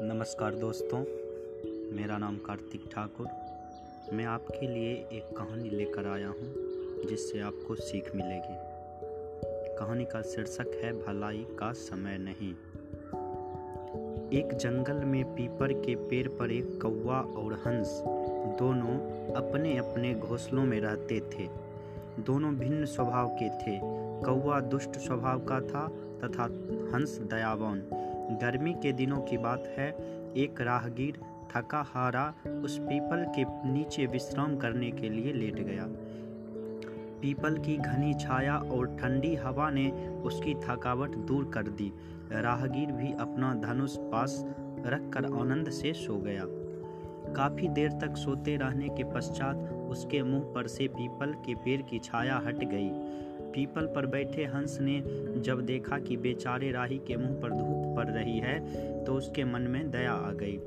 नमस्कार दोस्तों, मेरा नाम कार्तिक ठाकुर। मैं आपके लिए एक कहानी लेकर आया हूँ, जिससे आपको सीख मिलेगी। कहानी का शीर्षक है, भलाई का समय नहीं। एक जंगल में पीपर के पेड़ पर एक कौवा और हंस दोनों अपने अपने घोंसलों में रहते थे। दोनों भिन्न स्वभाव के थे। कौवा दुष्ट स्वभाव का था तथा हंस दयावान। गर्मी के दिनों की बात है। एक राहगीर थका हारा उस पीपल के नीचे विश्राम करने के लिए लेट गया। पीपल की घनी छाया और ठंडी हवा ने उसकी थकावट दूर कर दी। राहगीर भी अपना धनुष पास रखकर आनंद से सो गया। काफ़ी देर तक सोते रहने के पश्चात उसके मुँह पर से पीपल के पेड़ की छाया हट गई। पीपल पर बैठे हंस ने जब देखा कि बेचारे राही के मुँह पर धूप पड़ रही है तो उसके मन में दया आ गई।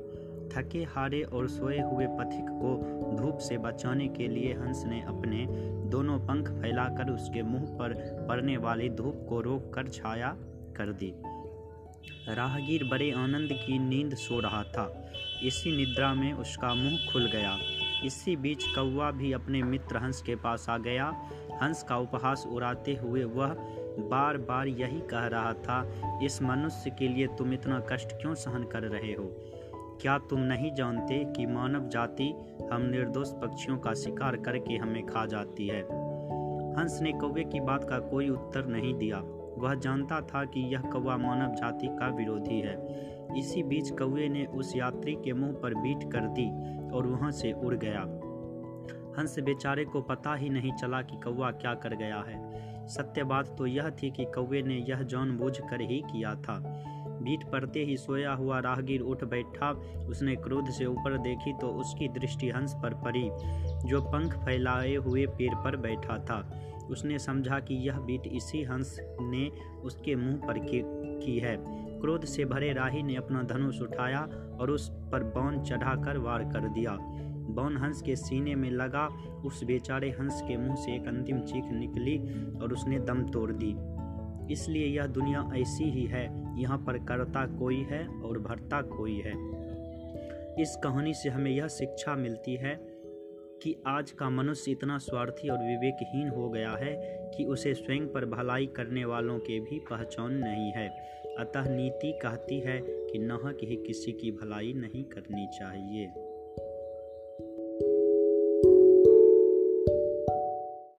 थके हारे और सोए हुए पथिक को धूप से बचाने के लिए हंस ने अपने दोनों पंख फैलाकर उसके मुँह पर पड़ने वाली धूप को रोक कर छाया कर दी। राहगीर बड़े आनंद की नींद सो रहा था। इसी निद्रा में उसका मुँह खुल गया। इसी बीच कौवा भी अपने मित्र हंस के पास आ गया। हंस का उपहास उड़ाते हुए वह बार बार यही कह रहा था, इस मनुष्य के लिए तुम इतना कष्ट क्यों सहन कर रहे हो? क्या तुम नहीं जानते कि मानव जाति हम निर्दोष पक्षियों का शिकार करके हमें खा जाती है? हंस ने कौवे की बात का कोई उत्तर नहीं दिया। वह जानता था कि यह कौवा मानव जाति का विरोधी है। इसी बीच कौवे ने उस यात्री के मुँह पर बीट कर दी और वहाँ से उड़ गया। हंस बेचारे को पता ही नहीं चला कि कौवा क्या कर गया है। सत्य बात तो यह थी कि कौवे ने यह जानबूझ कर ही किया था। बीट पड़ते ही सोया हुआ राहगीर उठ बैठा। उसने क्रोध से ऊपर देखी तो उसकी दृष्टि हंस पर पड़ी, जो पंख फैलाए हुए पेड़ पर बैठा था। उसने समझा कि यह बीट इसी हंस ने उसके मुँह पर की है। क्रोध से भरे राही ने अपना धनुष उठाया और उस पर बाण चढ़ाकर वार कर दिया। बौन हंस के सीने में लगा, उस बेचारे हंस के मुँह से एक अंतिम चीख निकली और उसने दम तोड़ दी। इसलिए यह दुनिया ऐसी ही है, यहाँ पर करता कोई है और भरता कोई है। इस कहानी से हमें यह शिक्षा मिलती है कि आज का मनुष्य इतना स्वार्थी और विवेकहीन हो गया है कि उसे स्वयं पर भलाई करने वालों के भी पहचान नहीं है। अतः नीति कहती है कि नाहक ही किसी की भलाई नहीं करनी चाहिए।